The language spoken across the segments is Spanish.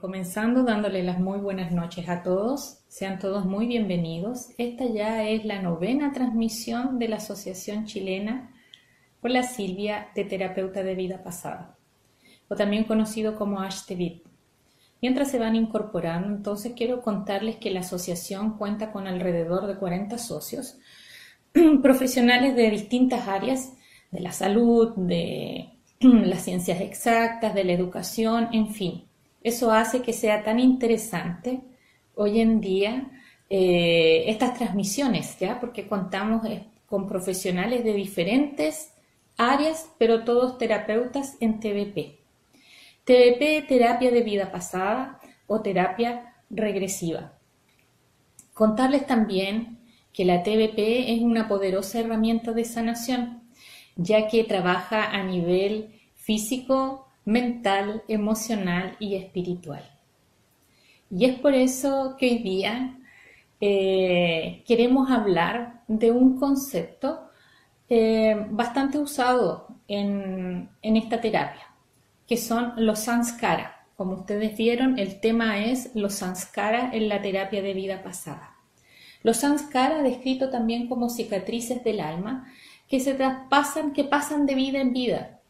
Comenzando dándole las muy buenas noches a todos, sean todos muy bienvenidos. Esta ya es la novena transmisión de la Asociación Chilena por la Silvia de Terapeuta de Vida Pasada, o también conocido como ASHTEVIT. Mientras se van incorporando, entonces quiero contarles que la asociación cuenta con alrededor de 40 socios, profesionales de distintas áreas, de la salud, de las ciencias exactas, de la educación, en fin eso hace que sea tan interesante hoy en día eh, estas transmisiones, ¿ya? Porque contamos eh, con profesionales de diferentes áreas, pero todos terapeutas en TBP. TBP, terapia de vida pasada o terapia regresiva. Contarles también que la TBP es una poderosa herramienta de sanación, ya que trabaja a nivel físico, mental, emocional y espiritual. Y es por eso que hoy día eh, queremos hablar de un concepto eh, bastante usado en, en, esta terapia, que son los sanskara. Como ustedes vieron, el tema es los sanskara en la terapia de vida pasada. Los sanskara, descrito también como cicatrices del alma, que se traspasan, que pasan de vida en vida.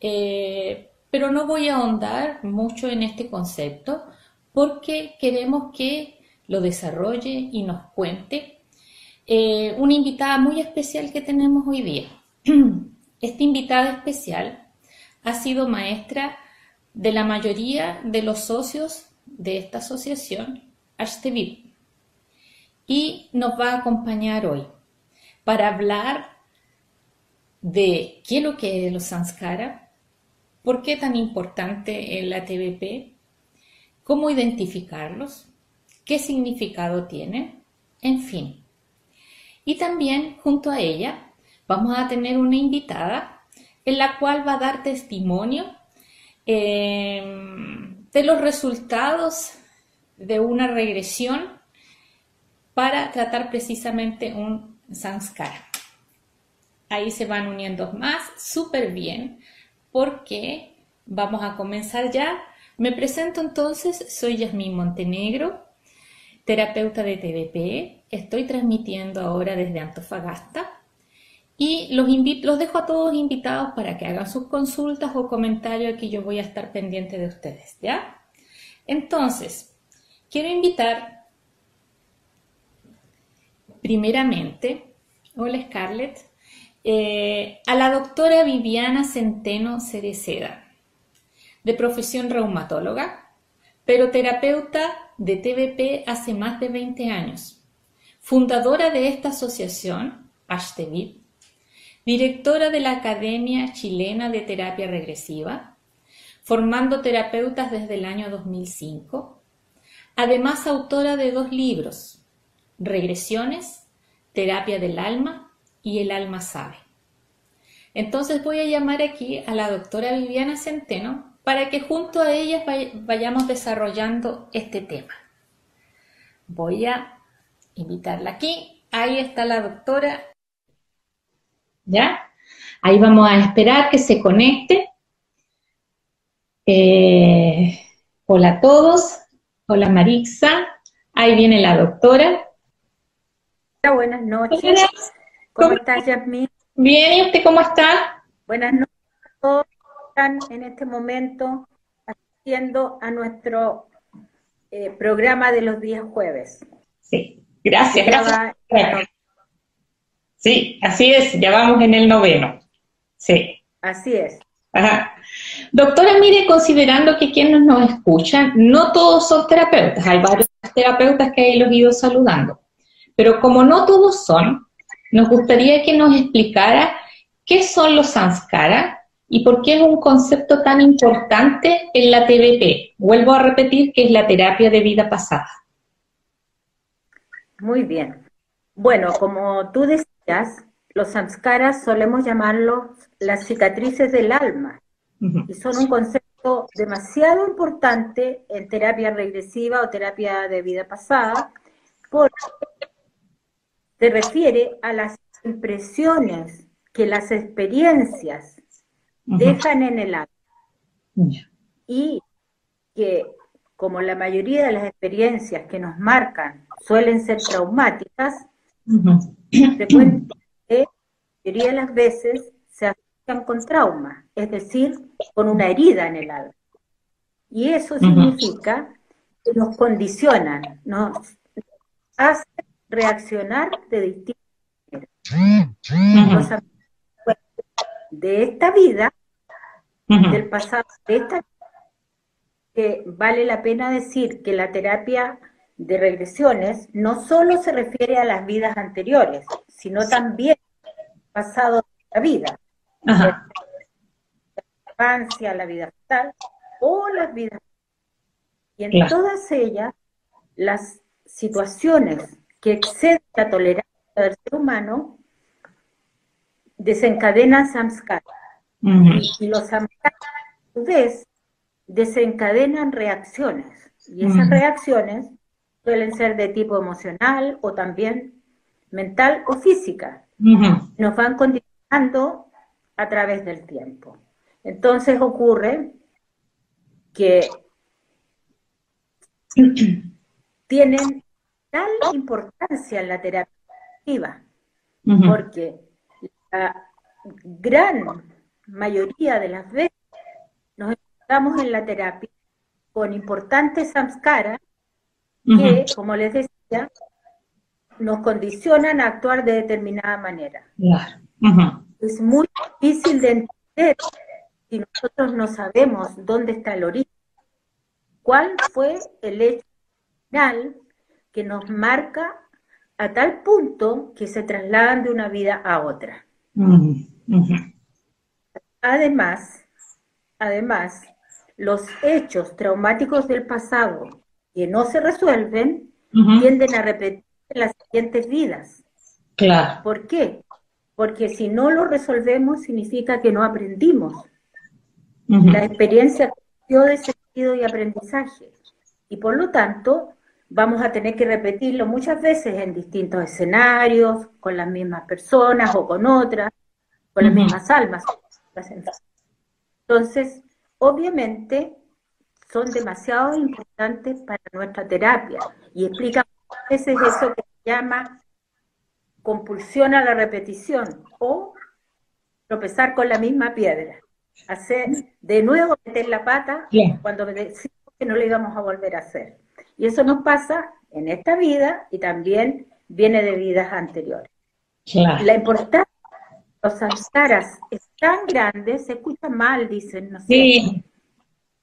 Eh, pero no voy a ahondar mucho en este concepto porque queremos que lo desarrolle y nos cuente eh, una invitada muy especial que tenemos hoy día. Esta invitada especial ha sido maestra de la mayoría de los socios de esta asociación, Ashtevit, y nos va a acompañar hoy para hablar de qué es lo que es los sanskara, ¿Por qué tan importante el TBP? ¿Cómo identificarlos? ¿Qué significado tienen? En fin. Y también junto a ella vamos a tener una invitada en la cual va a dar testimonio eh, de los resultados de una regresión para tratar precisamente un sanskara. Ahí se van uniendo más, súper bien porque vamos a comenzar ya. Me presento entonces, soy Yasmín Montenegro, terapeuta de TDP. Estoy transmitiendo ahora desde Antofagasta y los, los dejo a todos invitados para que hagan sus consultas o comentarios. Aquí yo voy a estar pendiente de ustedes, ¿ya? Entonces, quiero invitar primeramente, hola Scarlett, eh, a la doctora Viviana Centeno Cereceda, de profesión reumatóloga, pero terapeuta de TBP hace más de 20 años, fundadora de esta asociación, Ashtevit, directora de la Academia Chilena de Terapia Regresiva, formando terapeutas desde el año 2005, además autora de dos libros, Regresiones, Terapia del Alma y el alma sabe. Entonces voy a llamar aquí a la doctora Viviana Centeno para que junto a ella vayamos desarrollando este tema. Voy a invitarla aquí. Ahí está la doctora. ¿Ya? Ahí vamos a esperar que se conecte. Eh, hola a todos. Hola Marixa. Ahí viene la doctora. Buenas noches. ¿Cómo, estás, Yasmin? Bien, ¿y usted cómo está? Buenas noches a todos están en este momento asistiendo a nuestro eh, programa de los días jueves. Sí, gracias, gracias. Sí, así es, ya vamos en el noveno. Sí. Así es. Ajá. Doctora, mire, considerando que quienes nos escuchan, no todos son terapeutas, hay varios terapeutas que los he ido saludando, pero como no todos son, nos gustaría que nos explicara qué son los sanskara y por qué es un concepto tan importante en la TBP. Vuelvo a repetir que es la terapia de vida pasada. Muy bien. Bueno, como tú decías, los sanskaras solemos llamarlos las cicatrices del alma y son un concepto demasiado importante en terapia regresiva o terapia de vida pasada porque se refiere a las impresiones que las experiencias dejan en el alma. Y que como la mayoría de las experiencias que nos marcan suelen ser traumáticas, frecuentemente, la mayoría de las veces se asocian con trauma, es decir, con una herida en el alma. Y eso significa que nos condicionan, nos hacen reaccionar de distintas maneras. De esta vida, del pasado, de esta que vale la pena decir que la terapia de regresiones no solo se refiere a las vidas anteriores, sino también al pasado de la vida. La infancia, la vida fetal o las vidas. Y en todas ellas, las situaciones que exceden la tolerancia del ser humano desencadenan samskara. y, los samskaras, a su vez, desencadenan reacciones. Y esas reacciones suelen ser de tipo emocional o también mental o física. Nos van condicionando a través del tiempo. Entonces ocurre que tienen tal importancia en la terapia activa, porque la gran mayoría de las veces nos encontramos en la terapia con importantes samskaras que, como les decía, nos condicionan a actuar de determinada manera. Es muy difícil de entender si nosotros no sabemos dónde está el origen. ¿Cuál fue el hecho final que nos marca a tal punto que se trasladan de una vida a otra? Además, además, los hechos traumáticos del pasado que no se resuelven tienden a repetir en las siguientes vidas. Claro. ¿Por qué? Porque si no lo resolvemos significa que no aprendimos. La experiencia dio de sentido y aprendizaje. Y por lo tanto, vamos a tener que repetirlo muchas veces en distintos escenarios, con las mismas personas o con otras, con las mismas almas. Entonces, obviamente, son demasiado importantes para nuestra terapia y explica a veces eso que se llama compulsión a la repetición o tropezar con la misma piedra. Hacer de nuevo meter la pata cuando decimos que no lo íbamos a volver a hacer. Y eso nos pasa en esta vida y también viene de vidas anteriores. La importancia de los samskaras es tan grande, se escucha mal, dicen, ¿no sí.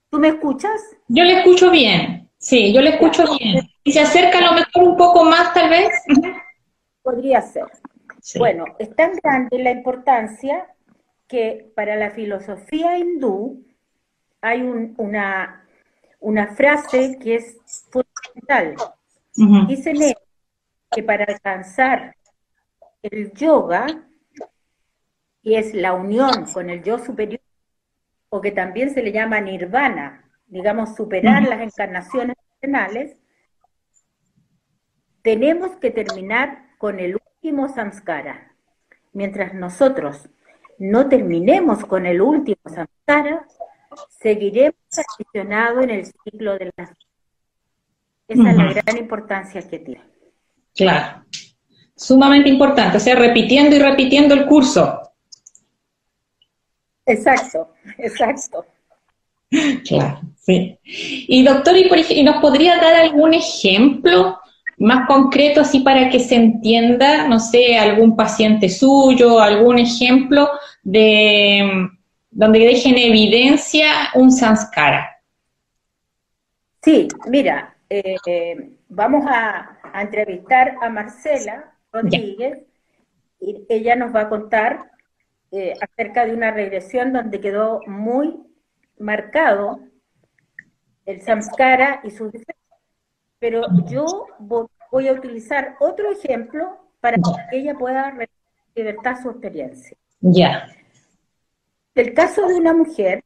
¿Tú me escuchas? Yo le escucho bien, sí, yo le escucho bien. ¿Y se acerca a lo mejor un poco más, tal vez? Podría ser. Bueno, es tan grande la importancia que para la filosofía hindú hay una, una frase que es fundamental. Dicen que para alcanzar el yoga, que es la unión con el yo superior, o que también se le llama nirvana, digamos, superar las encarnaciones terrenales, tenemos que terminar con el último samskara. Mientras nosotros no terminemos con el último samskara, seguiremos aficionados en el ciclo de la Esa es la gran importancia que tiene. Claro, sumamente importante, o sea, repitiendo y repitiendo el curso. Exacto, exacto. Claro, sí. Y doctor, ¿y, nos podría dar algún ejemplo más concreto así para que se entienda, no sé, algún paciente suyo, algún ejemplo de donde deje en evidencia un sanskara? Sí, mira, eh, vamos a, entrevistar a Marcela Rodríguez y ella nos va a contar eh, acerca de una regresión donde quedó muy marcado el samskara y sus. Pero yo voy a utilizar otro ejemplo para que ella pueda libertar su experiencia. Ya. El caso de una mujer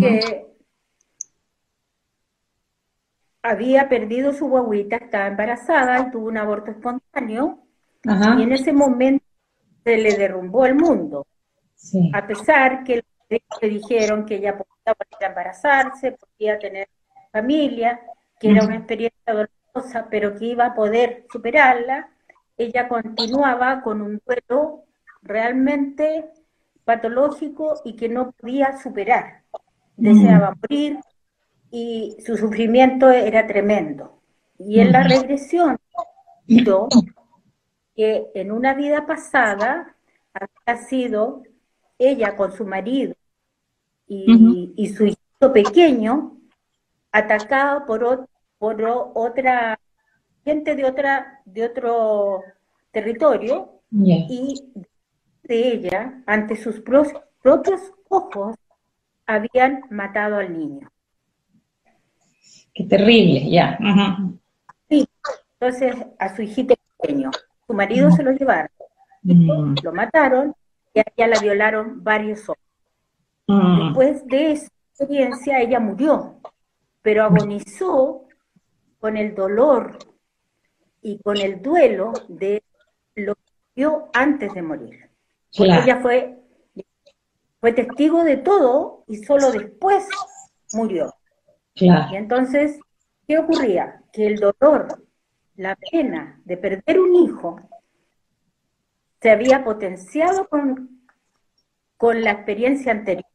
que había perdido su guaguita, estaba embarazada y tuvo un aborto espontáneo, y en ese momento se le derrumbó el mundo. A pesar que le dijeron que ella podía embarazarse, podía tener familia, que era una experiencia dolorosa, pero que iba a poder superarla, ella continuaba con un duelo realmente patológico y que no podía superar. Deseaba morir y su sufrimiento era tremendo. Y en la regresión, que en una vida pasada había sido ella con su marido y, su hijo pequeño atacado por, por otra gente de otra de otro territorio y de ella ante sus propios ojos habían matado al niño. Qué terrible, ya. Sí, entonces a su hijito pequeño, su marido se lo llevaron, mm. lo mataron y a ella la violaron varios hombres. Mm. Después de esa experiencia ella murió, pero agonizó con el dolor y con el duelo de lo que vio antes de morir. Ella fue, fue testigo de todo y solo después murió. Y entonces, ¿qué ocurría? Que el dolor, la pena de perder un hijo, se había potenciado con, con la experiencia anterior.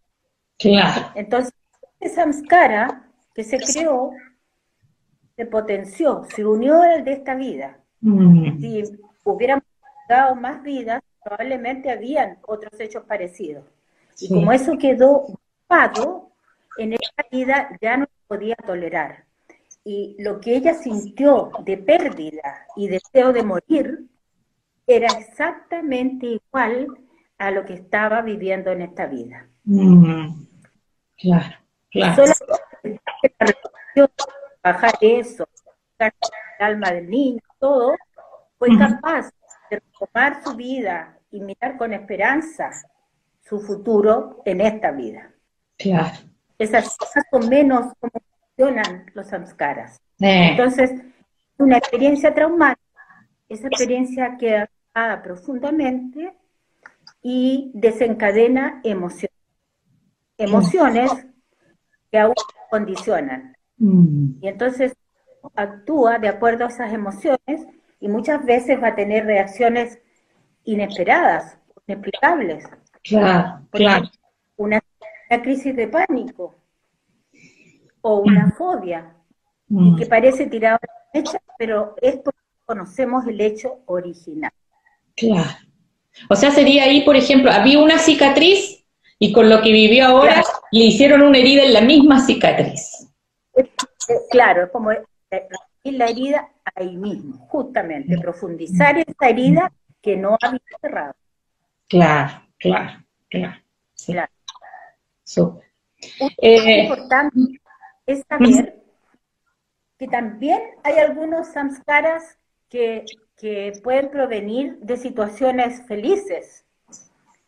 Claro. Entonces, ese samskara que se creó se potenció, se unió el de esta vida. Mm. Si hubiéramos dado más vidas, probablemente habían otros hechos parecidos. Y como eso quedó ocupado, en esta vida ya no podía tolerar. Y lo que ella sintió de pérdida y deseo de morir era exactamente igual a lo que estaba viviendo en esta vida. Mm. Claro, claro. Solo bajar eso, el alma del niño, todo, fue capaz de tomar su vida y mirar con esperanza su futuro en esta vida. Claro esas cosas son menos como funcionan los samskaras. Entonces, una experiencia traumática, esa experiencia queda profundamente y desencadena emociones. Emociones que aún condicionan. Mm. Y entonces actúa de acuerdo a esas emociones y muchas veces va a tener reacciones inesperadas, inexplicables. Claro, claro. Una una crisis de pánico o una mm. fobia, y que mm. parece tirado a la hecha, pero es porque conocemos el hecho original. Claro. O sea, sería ahí, por ejemplo, había una cicatriz y con lo que vivió ahora le hicieron una herida en la misma cicatriz. Claro, es como la herida ahí mismo, justamente, profundizar esa herida que no había cerrado. Claro, claro, claro. claro. Eh, importante es saber que también hay algunos samskaras que, pueden provenir de situaciones felices.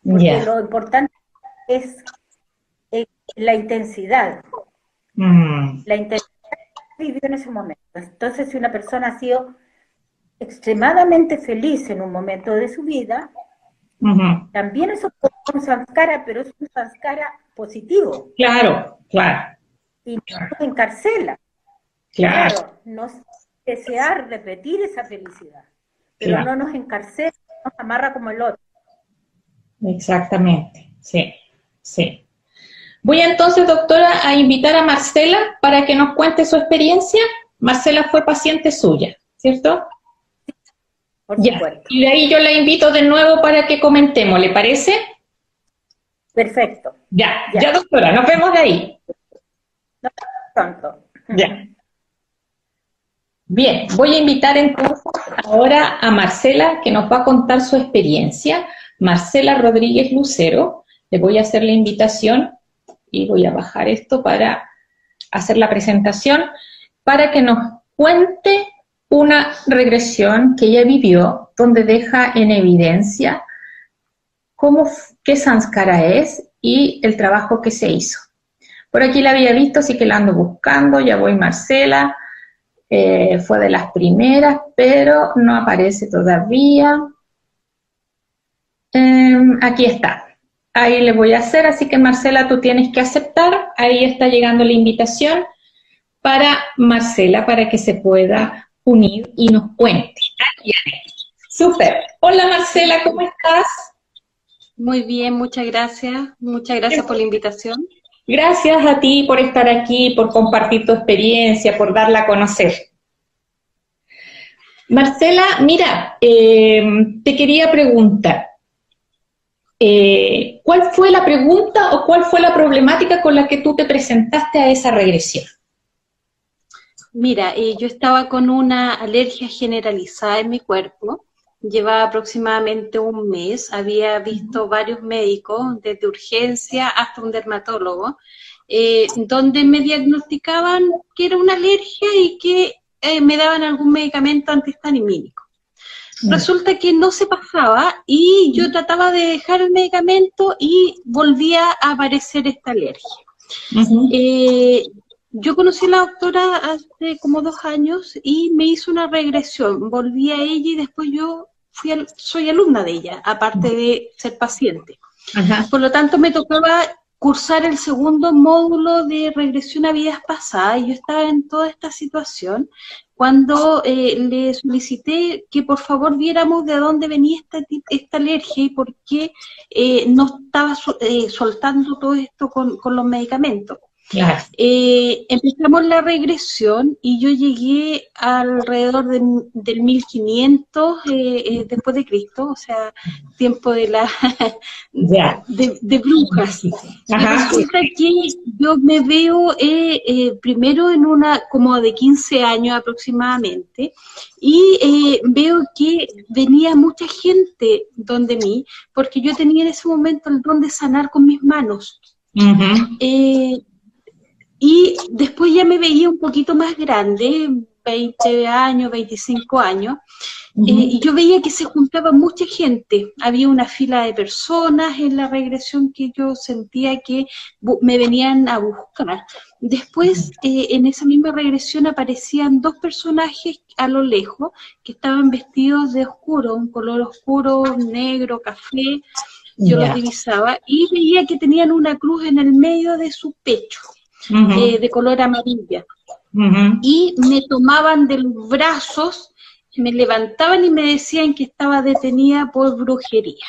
Porque lo importante es, la intensidad. Mm. La intensidad que vivió en ese momento. Entonces, si una persona ha sido extremadamente feliz en un momento de su vida, también eso es un samskara, pero es un samskara positivo. Claro, claro. Y no nos encarcela. Claro. Nos desear repetir esa felicidad, pero no nos encarcela, nos amarra como el otro. Exactamente, sí, sí. Voy entonces, doctora, a invitar a Marcela para que nos cuente su experiencia. Marcela fue paciente suya, ¿cierto? Por ya. Y de ahí yo la invito de nuevo para que comentemos, ¿le parece? Perfecto. Ya, ya, doctora, nos vemos de ahí. No pronto. Ya. Bien, voy a invitar entonces ahora a Marcela que nos va a contar su experiencia. Marcela Rodríguez Lucero, le voy a hacer la invitación y voy a bajar esto para hacer la presentación, para que nos cuente una regresión que ella vivió, donde deja en evidencia cómo, qué Sanskara es y el trabajo que se hizo. Por aquí la había visto, así que la ando buscando, ya voy Marcela, eh, fue de las primeras, pero no aparece todavía. Em, aquí está, ahí le voy a hacer, así que Marcela, tú tienes que aceptar, ahí está llegando la invitación para Marcela para que se pueda unir y nos cuente. Súper. Hola Marcela, ¿cómo estás? Muy bien, muchas gracias. Muchas gracias por la invitación. Gracias a ti por estar aquí, por compartir tu experiencia, por darla a conocer. Marcela, mira, eh, te quería preguntar, eh, ¿cuál fue la pregunta o cuál fue la problemática con la que tú te presentaste a esa regresión? Mira, eh, yo estaba con una alergia generalizada en mi cuerpo, llevaba aproximadamente un mes, había visto varios médicos, desde urgencia hasta un dermatólogo, eh, donde me diagnosticaban que era una alergia y que me daban algún medicamento antihistamínico. Resulta que no se pasaba y yo trataba de dejar el medicamento y volvía a aparecer esta alergia. Eh, yo conocí a la doctora hace como dos años y me hizo una regresión. Volví a ella y después yo fui soy alumna de ella, aparte de ser paciente. Por lo tanto, me tocaba cursar el segundo módulo de regresión a vidas pasadas. Y yo estaba en toda esta situación cuando eh, le solicité que por favor viéramos de dónde venía esta, esta alergia y por qué eh, no estaba eh, soltando todo esto con, con los medicamentos. Eh, empezamos la regresión y yo llegué alrededor del 1500 eh, eh, después de Cristo, o sea, tiempo de la de, brujas. resulta que yo me veo primero en una como de 15 años aproximadamente y veo que venía mucha gente donde mí porque yo tenía en ese momento el don de sanar con mis manos. Y después ya me veía un poquito más grande, 20 años, 25 años, eh, y yo veía que se juntaba mucha gente. Había una fila de personas en la regresión que yo sentía que me venían a buscar. Después, eh, en esa misma regresión aparecían dos personajes a lo lejos que estaban vestidos de oscuro, un color oscuro, negro, café. Yo los divisaba y veía que tenían una cruz en el medio de su pecho. Eh, de color amarilla. Y me tomaban de los brazos, me levantaban y me decían que estaba detenida por brujería.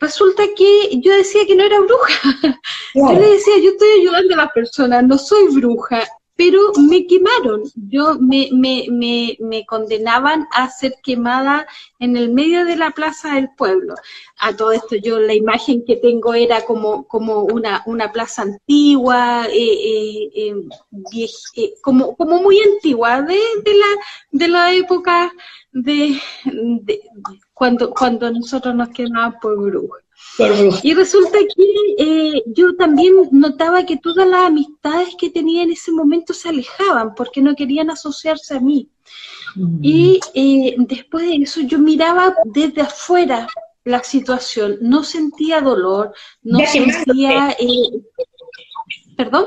Resulta que yo decía que no era bruja. Yo le decía, yo estoy ayudando a las personas, no soy bruja pero me quemaron. Yo me, me, me, me, condenaban a ser quemada en el medio de la plaza del pueblo. A todo esto yo la imagen que tengo era como, como una, una plaza antigua, eh, eh, eh, como, como muy antigua, de, de, la, de la época de, de, cuando, cuando nosotros nos quemaban por brujas. Y resulta que eh, yo también notaba que todas las amistades que tenía en ese momento se alejaban porque no querían asociarse a mí. Mm. Y eh, después de eso yo miraba desde afuera la situación, no sentía dolor, no sentía... Eh, ¿Perdón?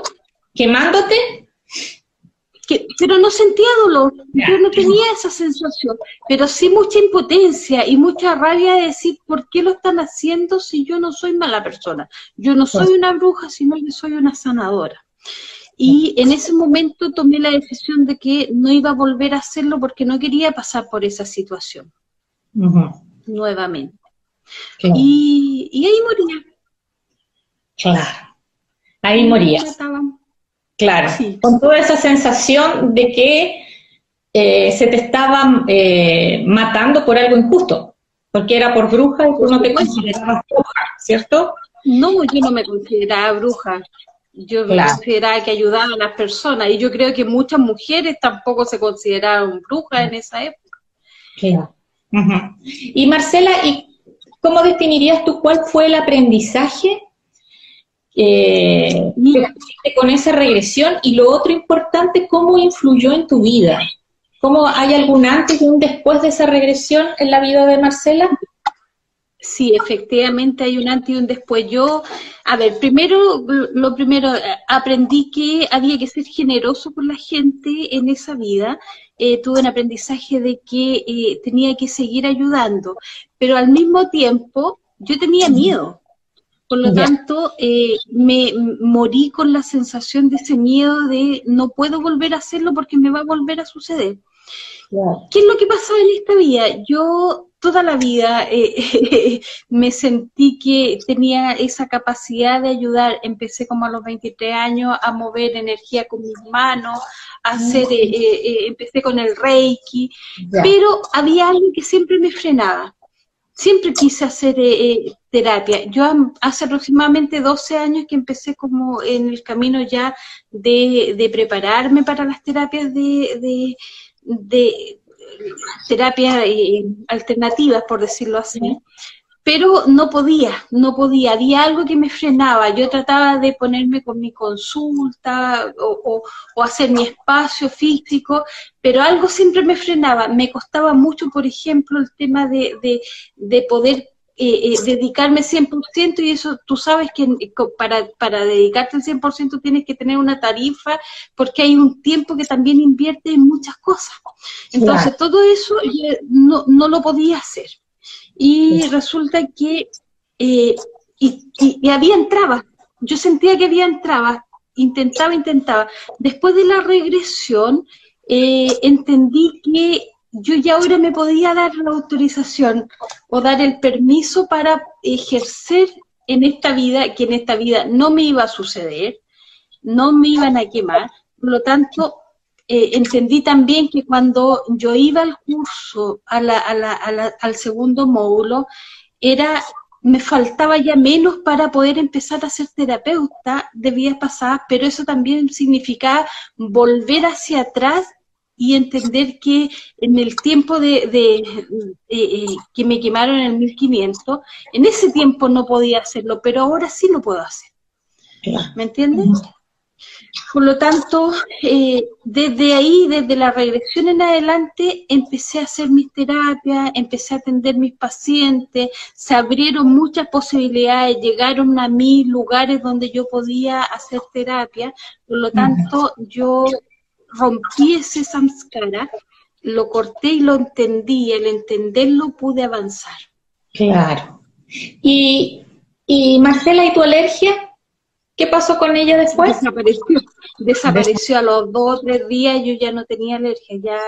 ¿Quemándote? Pero no sentía dolor, yo no tenía esa sensación, pero sí mucha impotencia y mucha rabia de decir, ¿por qué lo están haciendo si yo no soy mala persona? Yo no soy una bruja, sino que soy una sanadora. Y en ese momento tomé la decisión de que no iba a volver a hacerlo porque no quería pasar por esa situación nuevamente. Y, y, ahí moría. Claro, ahí moría. Claro, con toda esa sensación de que eh, se te estaban eh, matando por algo injusto, porque era por bruja y tú no te considerabas bruja, ¿cierto? No, yo no me consideraba bruja. Yo me consideraba que ayudaba a las personas y yo creo que muchas mujeres tampoco se consideraban brujas en esa época. Claro. Y Marcela, ¿y cómo definirías tú cuál fue el aprendizaje eh, con esa regresión y lo otro importante, cómo influyó en tu vida. ¿Cómo hay algún antes y un después de esa regresión en la vida de Marcela? Sí, efectivamente hay un antes y un después. Yo, a ver, primero, lo primero, aprendí que había que ser generoso con la gente en esa vida. Eh, tuve un aprendizaje de que eh, tenía que seguir ayudando, pero al mismo tiempo yo tenía miedo Por lo tanto, eh, me morí con la sensación de ese miedo de no puedo volver a hacerlo porque me va a volver a suceder. ¿Qué es lo que pasó en esta vida? Yo toda la vida eh, me sentí que tenía esa capacidad de ayudar. Empecé como a los 23 años a mover energía con mis manos, a hacer, eh, empecé con el reiki, pero había algo que siempre me frenaba siempre quise hacer eh, eh, terapia. Yo hace aproximadamente 12 años que empecé como en el camino ya de, prepararme para las terapias de, de, terapias eh, alternativas, por decirlo así pero no podía, no podía, había algo que me frenaba. Yo trataba de ponerme con mi consulta o, hacer mi espacio físico, pero algo siempre me frenaba. Me costaba mucho, por ejemplo, el tema de, de, poder eh, eh, dedicarme 100% y eso tú sabes que para, para dedicarte al 100% tienes que tener una tarifa porque hay un tiempo que también invierte en muchas cosas. Entonces todo eso no, no lo podía hacer y resulta que eh, y, había trabas, yo sentía que había trabas, intentaba, intentaba. Después de la regresión, eh, entendí que yo ya ahora me podía dar la autorización o dar el permiso para ejercer en esta vida, que en esta vida no me iba a suceder, no me iban a quemar, por lo tanto, eh, entendí también que cuando yo iba al curso, al segundo módulo, era me faltaba ya menos para poder empezar a ser terapeuta de vidas pasadas, pero eso también significaba volver hacia atrás y entender que en el tiempo de, eh, que me quemaron en el 1500, en ese tiempo no podía hacerlo, pero ahora sí lo puedo hacer. ¿Me entiendes? Por lo tanto, eh, desde ahí, desde la regresión en adelante, empecé a hacer mis terapias, empecé a atender mis pacientes, se abrieron muchas posibilidades, llegaron a mí lugares donde yo podía hacer terapia, por lo tanto, yo rompí ese samskara, lo corté y lo entendí, el entenderlo pude avanzar. Claro. Y, y Marcela, ¿y tu alergia? ¿Qué pasó con ella después? Desapareció. Desapareció a los dos o tres días, yo ya no tenía alergia, ya,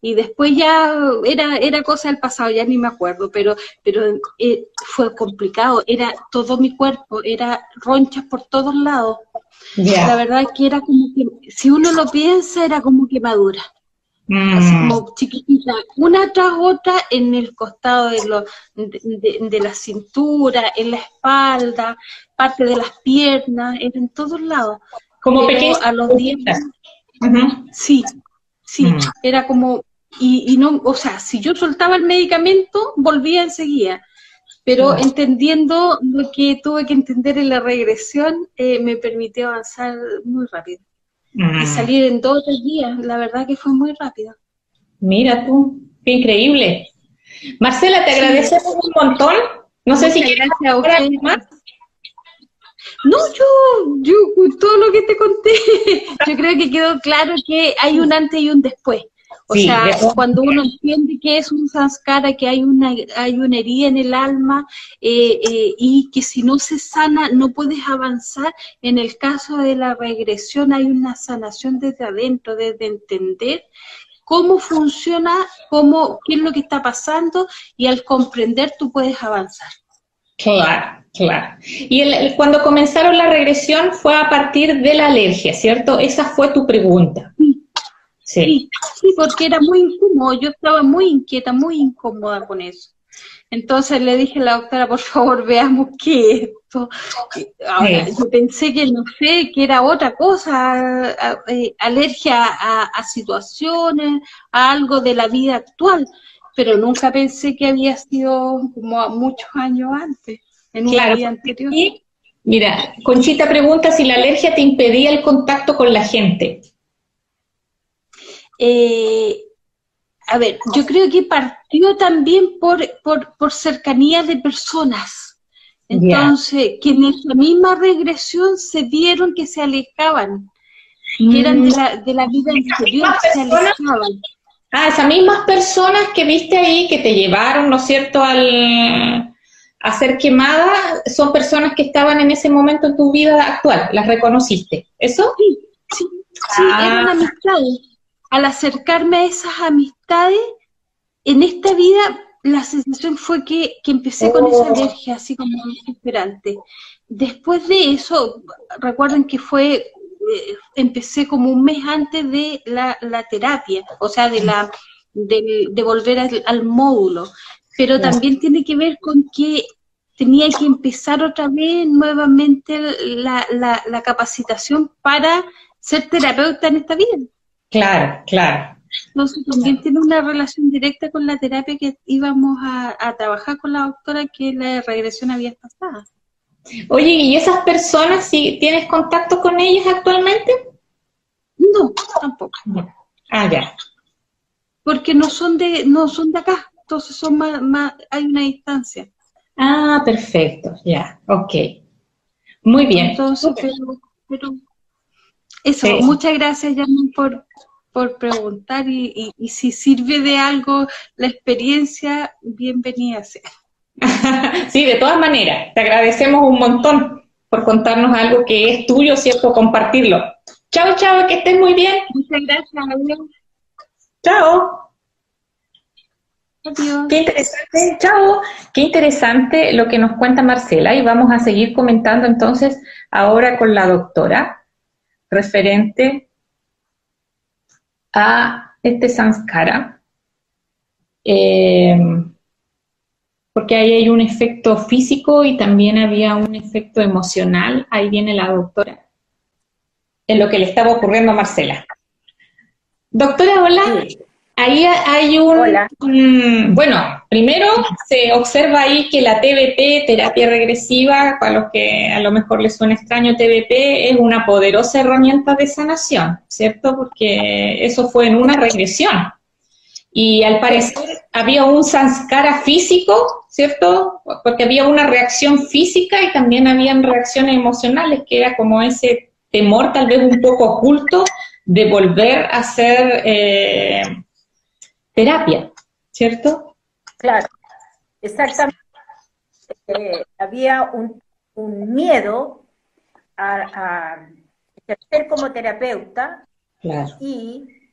y después ya era, era cosa del pasado, ya ni me acuerdo, pero, pero eh, fue complicado, era todo mi cuerpo, era ronchas por todos lados. La verdad es que era como que, si uno lo piensa, era como quemadura. Así mm. como chiquitita, una tras otra en el costado de, lo, de, la cintura, en la espalda, parte de las piernas, en todos lados. Como pequeño. A los dientes. Sí, sí, mm. era como, y, y, no, o sea, si yo soltaba el medicamento, volvía enseguida. Pero entendiendo lo que tuve que entender en la regresión, eh, me permitió avanzar muy rápido y salir en dos o tres días. La verdad que fue muy rápido. Mira tú, qué increíble. Marcela, te agradecemos un montón. No sé si quieres a usted más. No, yo, yo, todo lo que te conté, yo creo que quedó claro que hay un antes y un después. O sea, cuando uno entiende que es un sanskara, que hay una, hay una herida en el alma eh, eh, y que si no se sana no puedes avanzar, en el caso de la regresión hay una sanación desde adentro, desde entender cómo funciona, cómo, qué es lo que está pasando y al comprender tú puedes avanzar. Claro, claro. Y cuando comenzaron la regresión fue a partir de la alergia, ¿cierto? Esa fue tu pregunta. Sí. Sí, porque era muy incómodo, yo estaba muy inquieta, muy incómoda con eso. Entonces le dije a la doctora, por favor, veamos qué es esto. Ahora, yo pensé que, no sé, que era otra cosa, eh, alergia a, situaciones, a algo de la vida actual, pero nunca pensé que había sido como muchos años antes, en una vida anterior. mira, Conchita pregunta si la alergia te impedía el contacto con la gente. Eh, a ver, yo creo que partió también por, por, cercanía de personas. Entonces, que en esa misma regresión se vieron que se alejaban, que eran de la, de la vida interior, se alejaban. Ah, esas mismas personas que viste ahí, que te llevaron, ¿no es cierto?, al, a ser quemada son personas que estaban en ese momento en tu vida actual, las reconociste, ¿eso? Sí, sí, sí eran ah. amistades. Al acercarme a esas amistades, en esta vida la sensación fue que, empecé con esa oh. alergia así como desesperante. Después de eso, recuerden que fue, eh, empecé como un mes antes de la, terapia, o sea, de la de, volver al, módulo, pero también tiene que ver con que tenía que empezar otra vez nuevamente la, la capacitación para ser terapeuta en esta vida. Claro, claro. Entonces también tiene una relación directa con la terapia que íbamos a, trabajar con la doctora que la regresión había pasado. Oye, ¿y esas personas, si tienes contacto con ellas actualmente? No, tampoco. Ah, ya. Porque no son de, no son de acá, entonces son más, hay una distancia. Ah, perfecto, ya, ok. Muy bien. Entonces, pero, eso, muchas gracias, Yamin, por, por preguntar y, si sirve de algo la experiencia, bienvenida sea. sí, de todas maneras, te agradecemos un montón por contarnos algo que es tuyo, ¿cierto? Compartirlo. Chao, chao, que estés muy bien. Muchas gracias, Chao. Adiós. Qué interesante, chao. Qué interesante lo que nos cuenta Marcela y vamos a seguir comentando entonces ahora con la doctora referente a este samskara, eh, porque ahí hay un efecto físico y también había un efecto emocional, ahí viene la doctora, en lo que le estaba ocurriendo a Marcela. Doctora, hola. Ahí hay un, bueno, primero se observa ahí que la TBP, terapia regresiva, para los que a lo mejor les suena extraño, TBP es una poderosa herramienta de sanación, ¿cierto? Porque eso fue en una regresión. Y al parecer había un sanskara físico, ¿cierto? Porque había una reacción física y también habían reacciones emocionales, que era como ese temor tal vez un poco oculto de volver a ser... Eh, terapia, ¿cierto? Claro, exactamente. Eh, había un, miedo a, ejercer como terapeuta y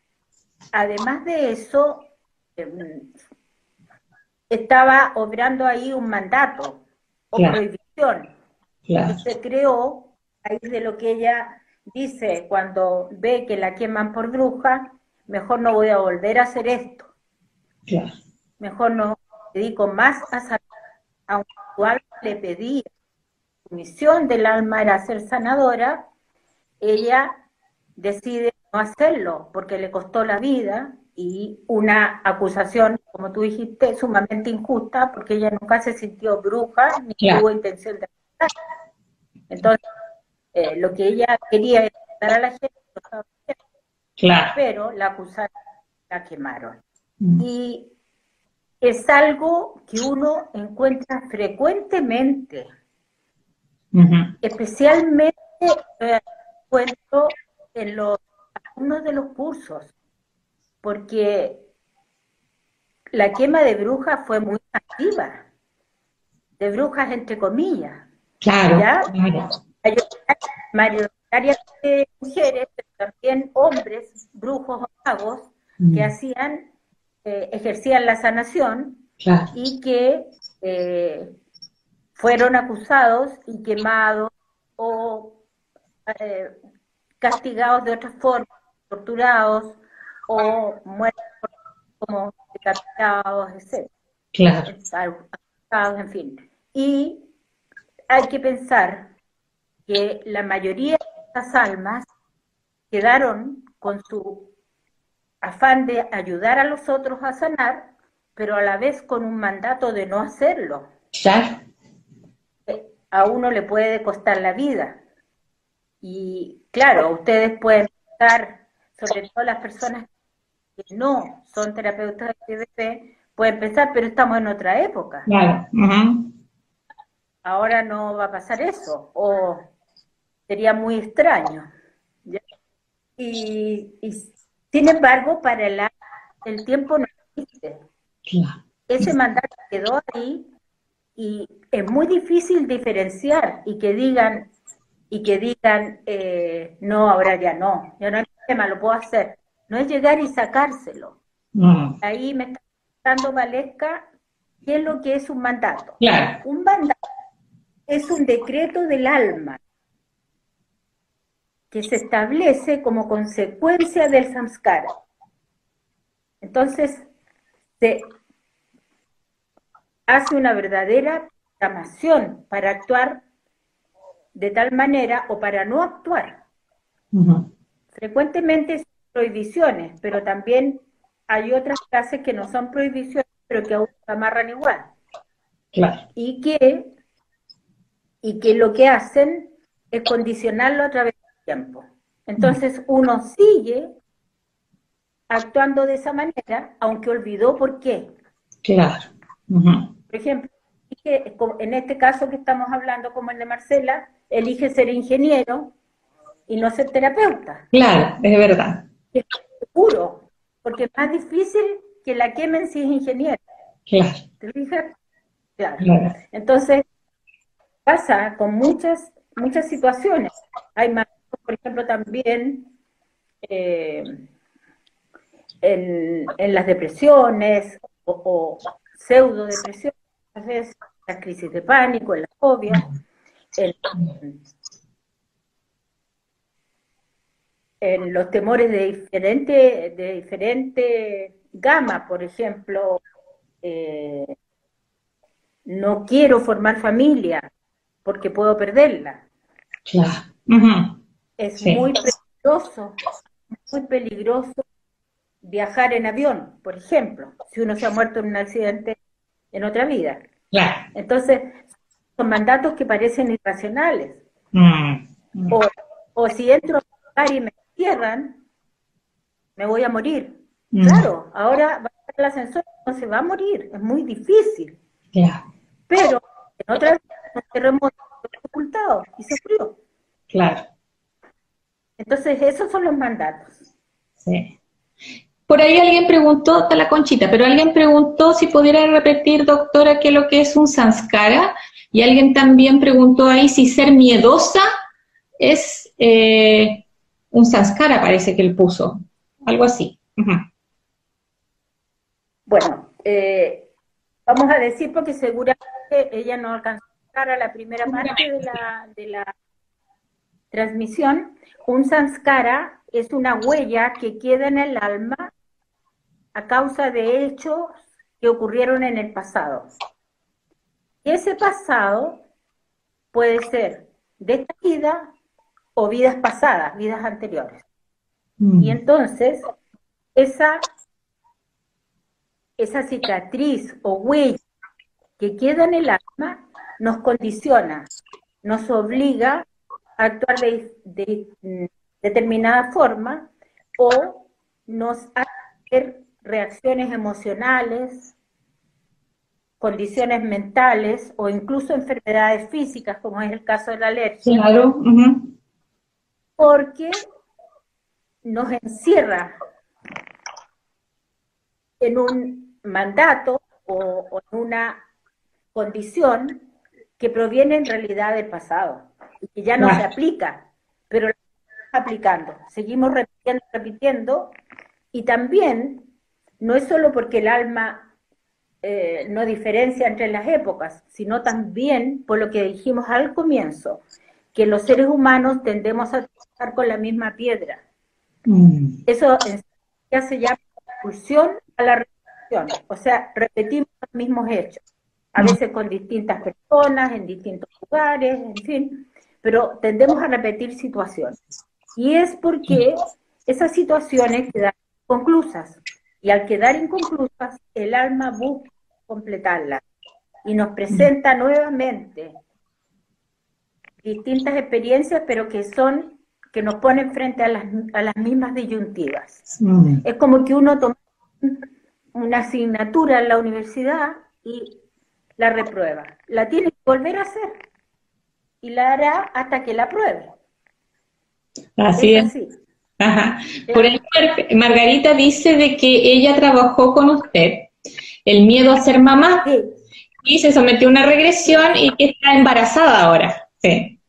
además de eso em, estaba obrando ahí un mandato o prohibición que se creó ahí de lo que ella dice cuando ve que la queman por bruja, mejor no voy a volver a hacer esto. Mejor no dedico más a sanar, aunque igual le pedí, su misión del alma era ser sanadora, ella decide no hacerlo porque le costó la vida y una acusación, como tú dijiste, sumamente injusta porque ella nunca se sintió bruja ni tuvo intención de matar. Entonces, eh, lo que ella quería era matar a la gente, pero la acusaron, la quemaron. Mm. Y es algo que uno encuentra frecuentemente, especialmente eh, encuentro en los algunos de los cursos, porque la quema de brujas fue muy activa, de brujas entre comillas. Claro, claro. Mayoritariamente mujeres, pero también hombres, brujos o magos, que mm. hacían eh, ejercían la sanación y que eh, fueron acusados y quemados o eh, castigados de otra forma, torturados o muertos como decapitados, etc. Claro. en fin. Y hay que pensar que la mayoría de estas almas quedaron con su afán de ayudar a los otros a sanar, pero a la vez con un mandato de no hacerlo. Ya. A uno le puede costar la vida. Y claro, ustedes pueden pensar, sobre todo las personas que no son terapeutas de TDP, pueden pensar, pero estamos en otra época. Claro. Ahora no va a pasar eso, o sería muy extraño. Y, y sin embargo, para el, tiempo no existe. Ese mandato quedó ahí y es muy difícil diferenciar y que digan, y que digan, eh, no, ahora ya no, ya no hay problema, lo puedo hacer. No es llegar y sacárselo. Mm. Ahí me está dando Valesca qué es lo que es un mandato. Un mandato es un decreto del alma que se establece como consecuencia del samskara. Entonces, se hace una verdadera programación para actuar de tal manera o para no actuar. Frecuentemente son prohibiciones, pero también hay otras clases que no son prohibiciones, pero que aún se amarran igual. Y que, y que lo que hacen es condicionarlo a través tiempo. Entonces uno sigue actuando de esa manera, aunque olvidó por qué. Claro. Por ejemplo, en este caso que estamos hablando, como el de Marcela, elige ser ingeniero y no ser terapeuta. Claro, es verdad. Es seguro, porque es más difícil que la quemen si es ingeniero. Claro. ¿Te fijas? Claro. Entonces, pasa con muchas, muchas situaciones. Hay más, por ejemplo, también eh, en, en, las depresiones o, o pseudo depresiones, a veces las crisis de pánico, en la fobia, en, los temores de diferente, de diferente gama, por ejemplo, eh, no quiero formar familia porque puedo perderla. Es muy peligroso, muy peligroso viajar en avión, por ejemplo, si uno se ha muerto en un accidente en otra vida. Entonces, son mandatos que parecen irracionales. Mm, mm. O, si entro a un lugar y me cierran, me voy a morir. Mm. Claro, ahora va a estar el ascensor, no se va a morir, es muy difícil. Pero en otra vez, un terremoto ocultado y se frío. Claro. Entonces, esos son los mandatos. Sí. Por ahí alguien preguntó, está la conchita, pero alguien preguntó si pudiera repetir, doctora, qué es lo que es un sanskara. Y alguien también preguntó ahí si ser miedosa es eh, un sanskara, parece que él puso. Algo así. Bueno, eh, vamos a decir porque seguramente ella no alcanzó a la primera parte de la, de la transmisión. Un sanskara es una huella que queda en el alma a causa de hechos que ocurrieron en el pasado. Y ese pasado puede ser de esta vida o vidas pasadas, vidas anteriores. Mm. Y entonces, esa, esa cicatriz o huella que queda en el alma nos condiciona, nos obliga actuar de, de determinada forma o nos hace reacciones emocionales, condiciones mentales o incluso enfermedades físicas, como es el caso de la alergia. Claro. Porque nos encierra en un mandato o, en una condición que proviene en realidad del pasado y que ya no se aplica, pero la estamos aplicando. Seguimos repitiendo, repitiendo y también no es solo porque el alma eh, no diferencia entre las épocas, sino también por lo que dijimos al comienzo, que los seres humanos tendemos a trabajar con la misma piedra. Mm. Eso ya se llama expulsión a la repetición, o sea, repetimos los mismos hechos, a veces con distintas personas, en distintos lugares, en fin, pero tendemos a repetir situaciones. Y es porque esas situaciones quedan conclusas. Y al quedar inconclusas, el alma busca completarla y nos presenta nuevamente distintas experiencias, pero que son, que nos ponen frente a las, a las mismas disyuntivas. Mm. Es como que uno toma una asignatura en la universidad y la reprueba. La tiene que volver a hacer y la hará hasta que la pruebe. Así es. Ajá. Por ahí Margarita dice de que ella trabajó con usted el miedo a ser mamá y se sometió a una regresión y que está embarazada ahora. Sí.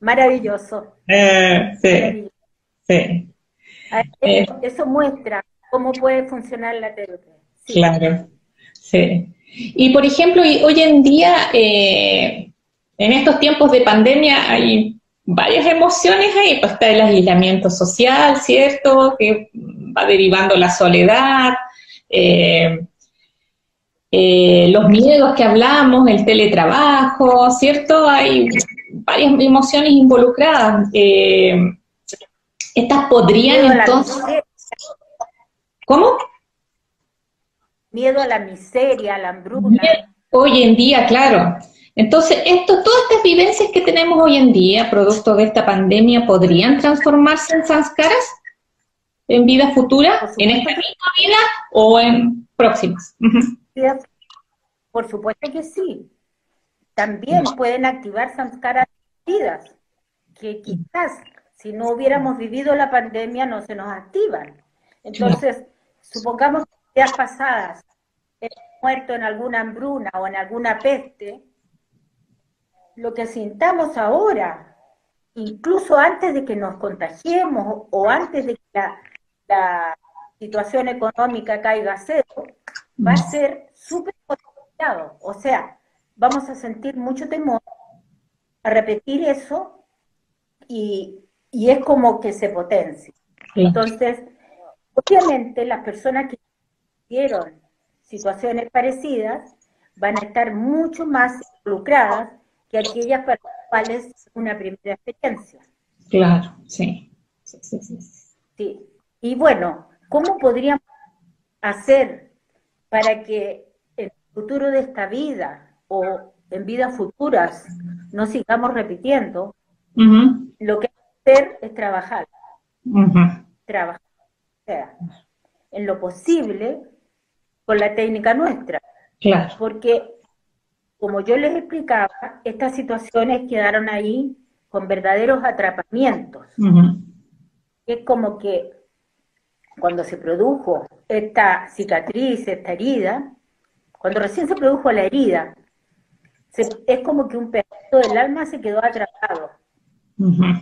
Maravilloso. Eh, sí. sí. Eh. Eso, muestra cómo puede funcionar la terapia. Claro, sí. Y por ejemplo, hoy en día, eh, en estos tiempos de pandemia, hay varias emociones ahí, pues está el aislamiento social, ¿cierto? Que va derivando la soledad, eh, eh, los miedos que hablamos, el teletrabajo, ¿cierto? Hay varias emociones involucradas. Estas podrían entonces... ¿Cómo? Miedo a la miseria, a la hambruna. Hoy en día, claro. Entonces, esto, todas estas vivencias que tenemos hoy en día, producto de esta pandemia, ¿podrían transformarse en sanskaras? ¿En vida futura? ¿En esta misma vida o en próximas? Por supuesto que sí. También pueden activar sanskaras vidas, que quizás si no hubiéramos vivido la pandemia no se nos activan. Entonces, supongamos que días pasadas muerto en alguna hambruna o en alguna peste, lo que sintamos ahora, incluso antes de que nos contagiemos o antes de que la, situación económica caiga a cero, va a ser súper potenciado. O sea, vamos a sentir mucho temor a repetir eso y, es como que se potencia. Entonces, obviamente las personas que tuvieron situaciones parecidas van a estar mucho más involucradas que aquellas para las cuales una primera experiencia. Claro, sí. Sí, Y bueno, ¿cómo podríamos hacer para que en el futuro de esta vida o en vidas futuras no sigamos repitiendo? Lo que hay que hacer es trabajar. Trabajar. O sea, en lo posible con la técnica nuestra. Claro. Porque como yo les explicaba, estas situaciones quedaron ahí con verdaderos atrapamientos. Es como que cuando se produjo esta cicatriz, esta herida, cuando recién se produjo la herida, es como que un pedazo del alma se quedó atrapado,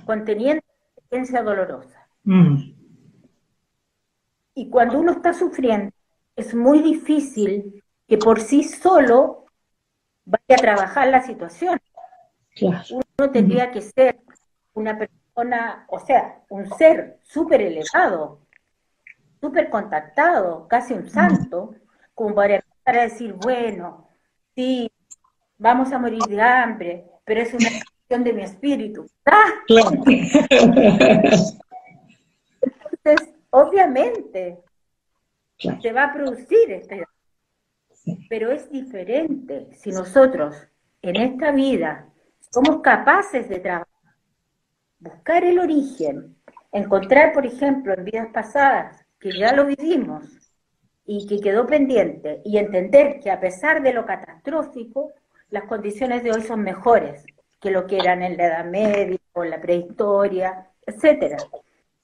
conteniendo experiencia dolorosa. Y cuando uno está sufriendo, es muy difícil que por sí solo vaya a trabajar la situación. Uno tendría que ser una persona, o sea, un ser súper elevado, súper contactado, casi un santo, como para empezar a decir, bueno, sí, vamos a morir de hambre, pero es una cuestión de mi espíritu. Entonces, obviamente, se va a producir este pero es diferente si nosotros en esta vida somos capaces de trabajar, buscar el origen, encontrar, por ejemplo, en vidas pasadas, que ya lo vivimos y que quedó pendiente, y entender que a pesar de lo catastrófico, las condiciones de hoy son mejores que lo que eran en la Edad Media o en la prehistoria, etcétera.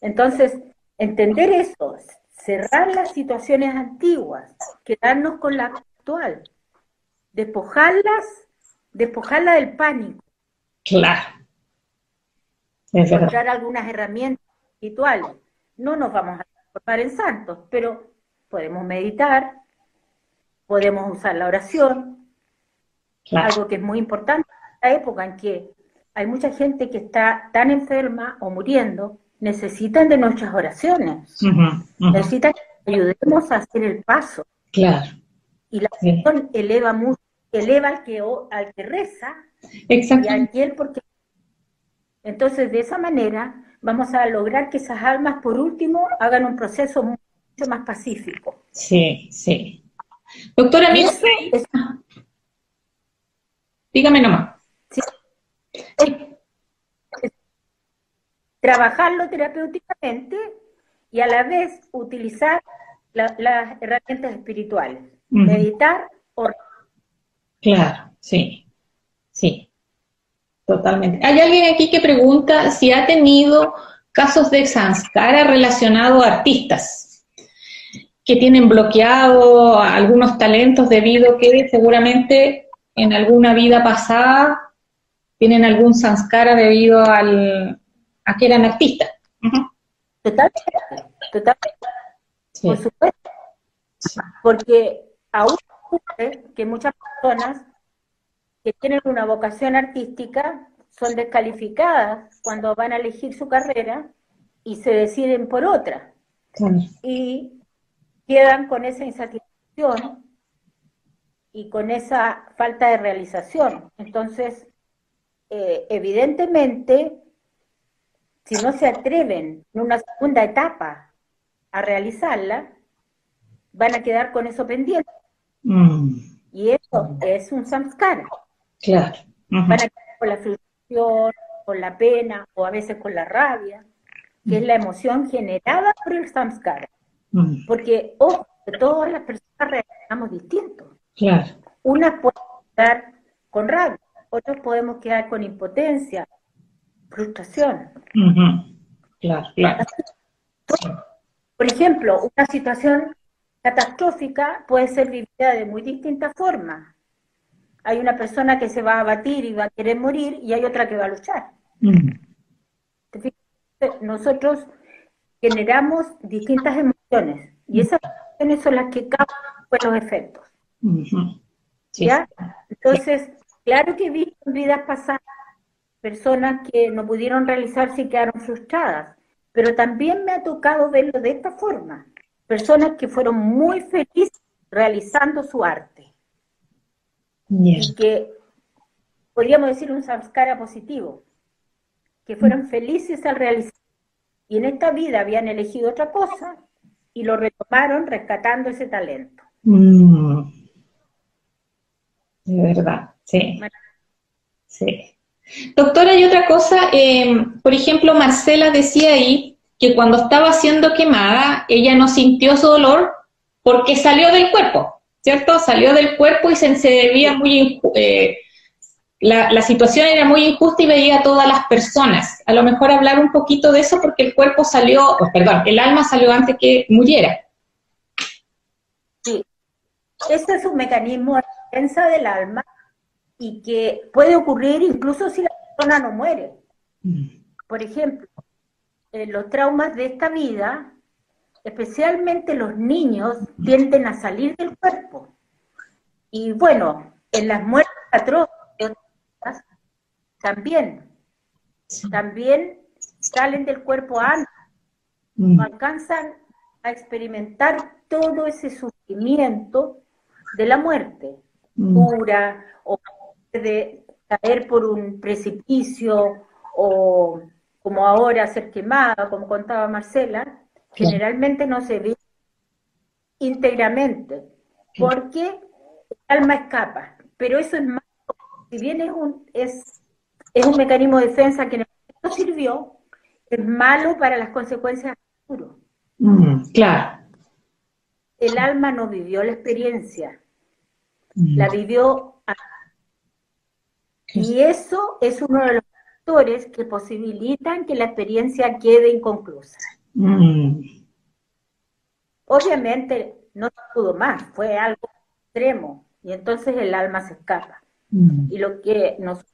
Entonces, entender eso, cerrar las situaciones antiguas, quedarnos con la actual. Despojarlas, despojarla del pánico. Claro. Encontrar algunas herramientas espirituales. No nos vamos a transformar en santos, pero podemos meditar, podemos usar la oración, algo que es muy importante en esta época en que hay mucha gente que está tan enferma o muriendo, necesitan de nuestras oraciones, necesitan que ayudemos a hacer el paso. Claro. Y la oración eleva mucho, eleva al que, al que reza y al porque... Entonces, de esa manera, vamos a lograr que esas almas, por último, hagan un proceso mucho más pacífico. Sí, sí. Doctora mira, dígame nomás. Trabajarlo terapéuticamente y a la vez utilizar las herramientas espirituales meditar o... Claro, sí, sí, totalmente. Hay alguien aquí que pregunta si ha tenido casos de Sanskara relacionado a artistas. que tienen bloqueado algunos talentos debido a que seguramente en alguna vida pasada tienen algún sanskara debido al, a que eran artistas. Totalmente, totalmente. Por supuesto. Porque aún que muchas personas que tienen una vocación artística son descalificadas cuando van a elegir su carrera y se deciden por otra. Y quedan con esa insatisfacción y con esa falta de realización. Entonces, eh, evidentemente, si no se atreven en una segunda etapa a realizarla, van a quedar con eso pendiente. Mm. Y eso es un samskara. Claro. Van a quedar con la frustración, con la pena o a veces con la rabia, que es la emoción generada por el samskara. Mm. Porque, ojo, todas las personas reaccionamos distintos. Claro. Unas pueden quedar con rabia, otros podemos quedar con impotencia, frustración. Claro, claro. Por ejemplo, una situación catastrófica puede ser vivida de muy distintas formas. Hay una persona que se va a abatir y va a querer morir y hay otra que va a luchar. Nosotros generamos distintas emociones y esas emociones son las que causan los efectos. ¿Ya? Entonces, claro que he visto en vidas pasadas personas que no pudieron realizarse y quedaron frustradas, pero también me ha tocado verlo de esta forma personas que fueron muy felices realizando su arte. Y que podríamos decir un samskara positivo, que fueron felices al realizar. Y en esta vida habían elegido otra cosa y lo retomaron rescatando ese talento. Mm. De verdad, sí. Sí. Doctora, hay otra cosa, eh, por ejemplo, Marcela decía ahí que cuando estaba siendo quemada, ella no sintió su dolor porque salió del cuerpo, ¿cierto? Salió del cuerpo y se, se muy... Eh, la, situación era muy injusta y veía a todas las personas. A lo mejor hablar un poquito de eso porque el cuerpo salió, oh, perdón, el alma salió antes que muriera. Sí, este es un mecanismo de defensa del alma y que puede ocurrir incluso si la persona no muere. Mm. Por ejemplo, eh, los traumas de esta vida, especialmente los niños, tienden a salir del cuerpo. Y bueno, en las muertes atroces también, también salen del cuerpo antes, mm. no alcanzan a experimentar todo ese sufrimiento de la muerte, pura, mm. o de caer por un precipicio, o como ahora ser quemada, como contaba Marcela, generalmente no se ve íntegramente, porque el alma escapa. Pero eso es malo, si bien es un, es, es un mecanismo de defensa que no sirvió, es malo para las consecuencias futuro. Mm, claro. El alma no vivió la experiencia, mm. la vivió. Y eso es uno de los que posibilitan que la experiencia quede inconclusa. Mm. Obviamente no pudo más, fue algo extremo y entonces el alma se escapa. Mm. Y lo que nos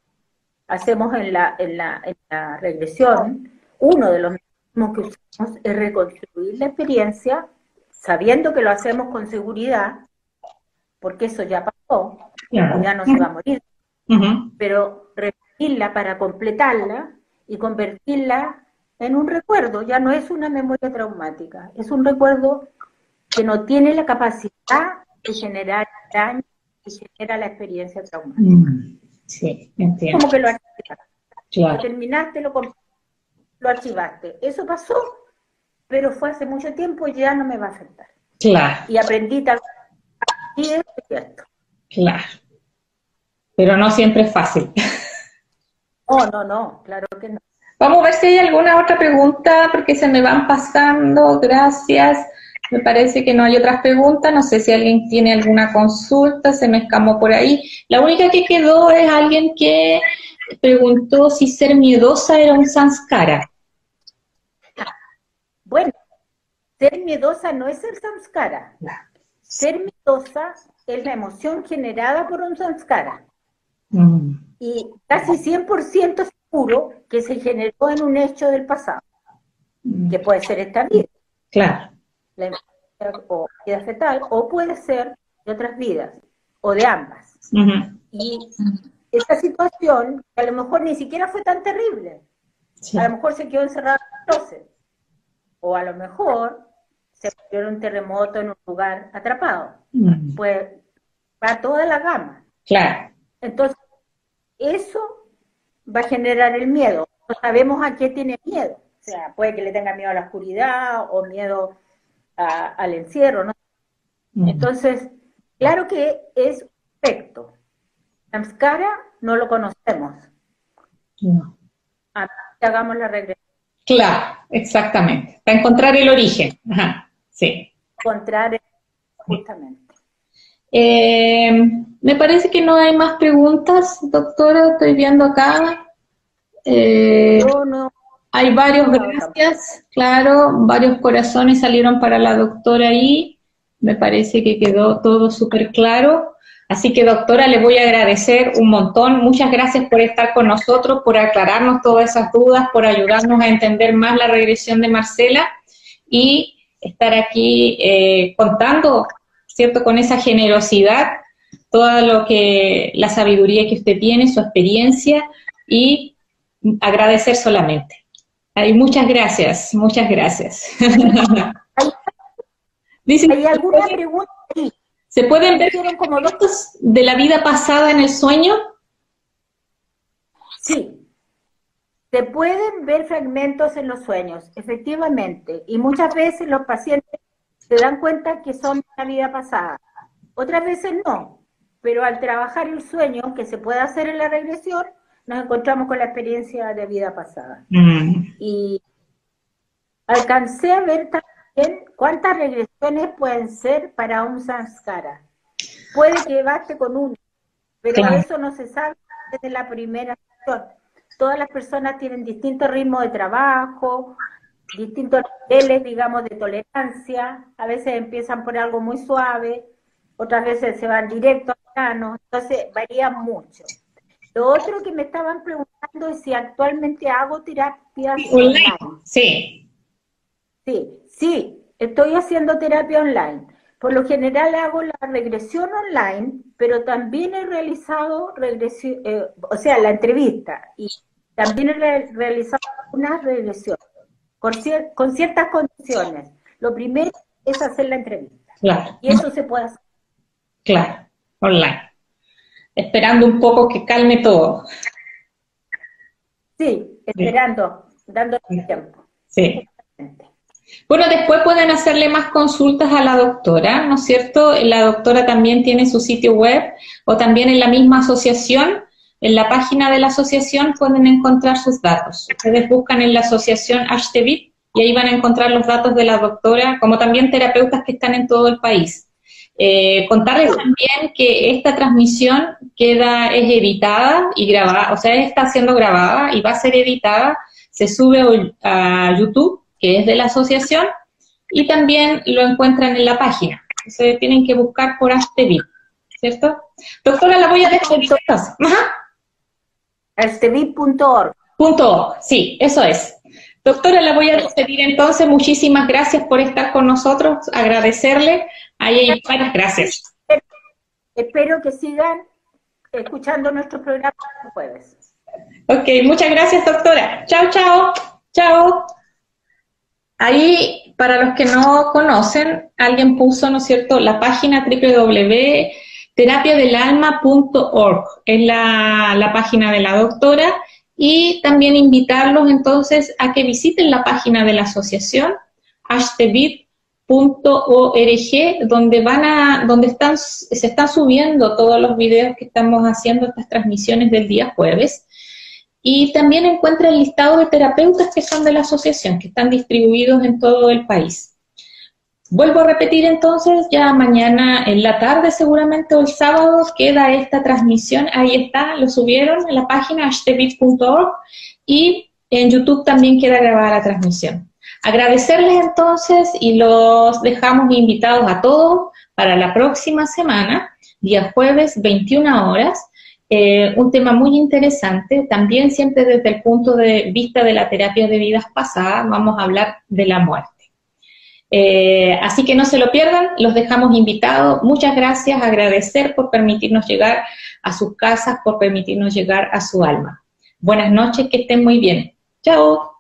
hacemos en la, en la, en la regresión, uno de los mecanismos que usamos es reconstruir la experiencia sabiendo que lo hacemos con seguridad, porque eso ya pasó, ya no se va a morir. Pero para completarla y convertirla en un recuerdo. Ya no es una memoria traumática, es un recuerdo que no tiene la capacidad de generar daño y genera la experiencia traumática. Mm, sí, entiendo. Como que lo archivaste. terminaste, lo, lo archivaste. Eso pasó, pero fue hace mucho tiempo y ya no me va a afectar. Claro. Y aprendí tal y es cierto. Claro. Pero no siempre es fácil. No, no, no, claro que no. Vamos a ver si hay alguna otra pregunta, porque se me van pasando. Gracias. Me parece que no hay otras preguntas. No sé si alguien tiene alguna consulta, se me escamó por ahí. La única que quedó es alguien que preguntó si ser miedosa era un sanskara. Bueno, ser miedosa no es el samskara. Ser miedosa es la emoción generada por un samskara. Mm. Y casi 100% seguro que se generó en un hecho del pasado, mm. que puede ser esta vida. Claro. La o vida fetal, o puede ser de otras vidas, o de ambas. Y esa situación, que a lo mejor ni siquiera fue tan terrible, a lo mejor se quedó encerrado en o a lo mejor se murió en un terremoto en un lugar atrapado. Pues va toda la gama. Claro. Entonces, eso va a generar el miedo. No sabemos a qué tiene miedo. O sea, puede que le tenga miedo a la oscuridad o miedo al encierro, ¿no? Entonces, claro que es perfecto. Samskara no lo conocemos. No. hagamos la regresión. Claro, exactamente. Para encontrar el origen. Ajá, sí. Encontrar justamente. Eh, me parece que no hay más preguntas, doctora. Estoy viendo acá. Eh, no, no. Hay varios gracias, claro. Varios corazones salieron para la doctora ahí. Me parece que quedó todo súper claro. Así que, doctora, le voy a agradecer un montón. Muchas gracias por estar con nosotros, por aclararnos todas esas dudas, por ayudarnos a entender más la regresión de Marcela y estar aquí eh, contando, ¿cierto?, con esa generosidad, toda lo que, la sabiduría que usted tiene, su experiencia y agradecer solamente. Ay, muchas gracias, muchas gracias. ¿Hay alguna pregunta? ¿Se pueden ver como datos de la vida pasada en el sueño? Sí. Se pueden ver fragmentos en los sueños, efectivamente. Y muchas veces los pacientes se dan cuenta que son de la vida pasada. Otras veces no. Pero al trabajar el sueño, que se puede hacer en la regresión, nos encontramos con la experiencia de vida pasada. Mm. Y alcancé a ver ¿Cuántas regresiones pueden ser para un samskara? Puede que baste con uno, pero eso no se sabe desde la primera sesión. Todas las personas tienen distintos ritmos de trabajo, distintos niveles, digamos, de tolerancia. A veces empiezan por algo muy suave, otras veces se van directo al plano, entonces varía mucho. Lo otro que me estaban preguntando es si actualmente hago terapias online. Sí. Sí, Sí, estoy haciendo terapia online. Por lo general hago la regresión online, pero también he realizado regresión, eh, o sea, la entrevista, y también he realizado una regresión con, con, ciertas condiciones. Lo primero es hacer la entrevista. Claro. Y eso se puede hacer. Claro, online. Esperando un poco que calme todo. Sí, esperando, dando tiempo. Sí. Bueno, después pueden hacerle más consultas a la doctora, ¿no es cierto? La doctora también tiene su sitio web o también en la misma asociación, en la página de la asociación pueden encontrar sus datos. Ustedes buscan en la asociación Ashtevit y ahí van a encontrar los datos de la doctora, como también terapeutas que están en todo el país. Eh, contarles también que esta transmisión queda, es editada y grabada, o sea, está siendo grabada y va a ser editada, se sube a YouTube que es de la asociación, y también lo encuentran en la página. Se tienen que buscar por Astevit, ¿cierto? Doctora, la voy a dejar Astevit.org. Punto, sí, eso es. Doctora, la voy a despedir entonces. Muchísimas gracias por estar con nosotros. Agradecerle. Ahí hay varias gracias. Espero que sigan escuchando nuestro programa el jueves. Ok, muchas gracias, doctora. Chao, chao. Chao. Ahí, para los que no conocen, alguien puso, ¿no es cierto?, la página www.terapiadelalma.org, es la, la página de la doctora, y también invitarlos entonces a que visiten la página de la asociación, hashtevit.org, donde van a, donde están, se están subiendo todos los videos que estamos haciendo, estas transmisiones del día jueves, y también encuentra el listado de terapeutas que son de la asociación, que están distribuidos en todo el país. Vuelvo a repetir entonces, ya mañana en la tarde seguramente o el sábado queda esta transmisión, ahí está, lo subieron en la página hashtag.org y en YouTube también queda grabada la transmisión. Agradecerles entonces y los dejamos invitados a todos para la próxima semana, día jueves, 21 horas. Eh, un tema muy interesante, también siempre desde el punto de vista de la terapia de vidas pasadas, vamos a hablar de la muerte. Eh, así que no se lo pierdan, los dejamos invitados. Muchas gracias, agradecer por permitirnos llegar a sus casas, por permitirnos llegar a su alma. Buenas noches, que estén muy bien. Chao.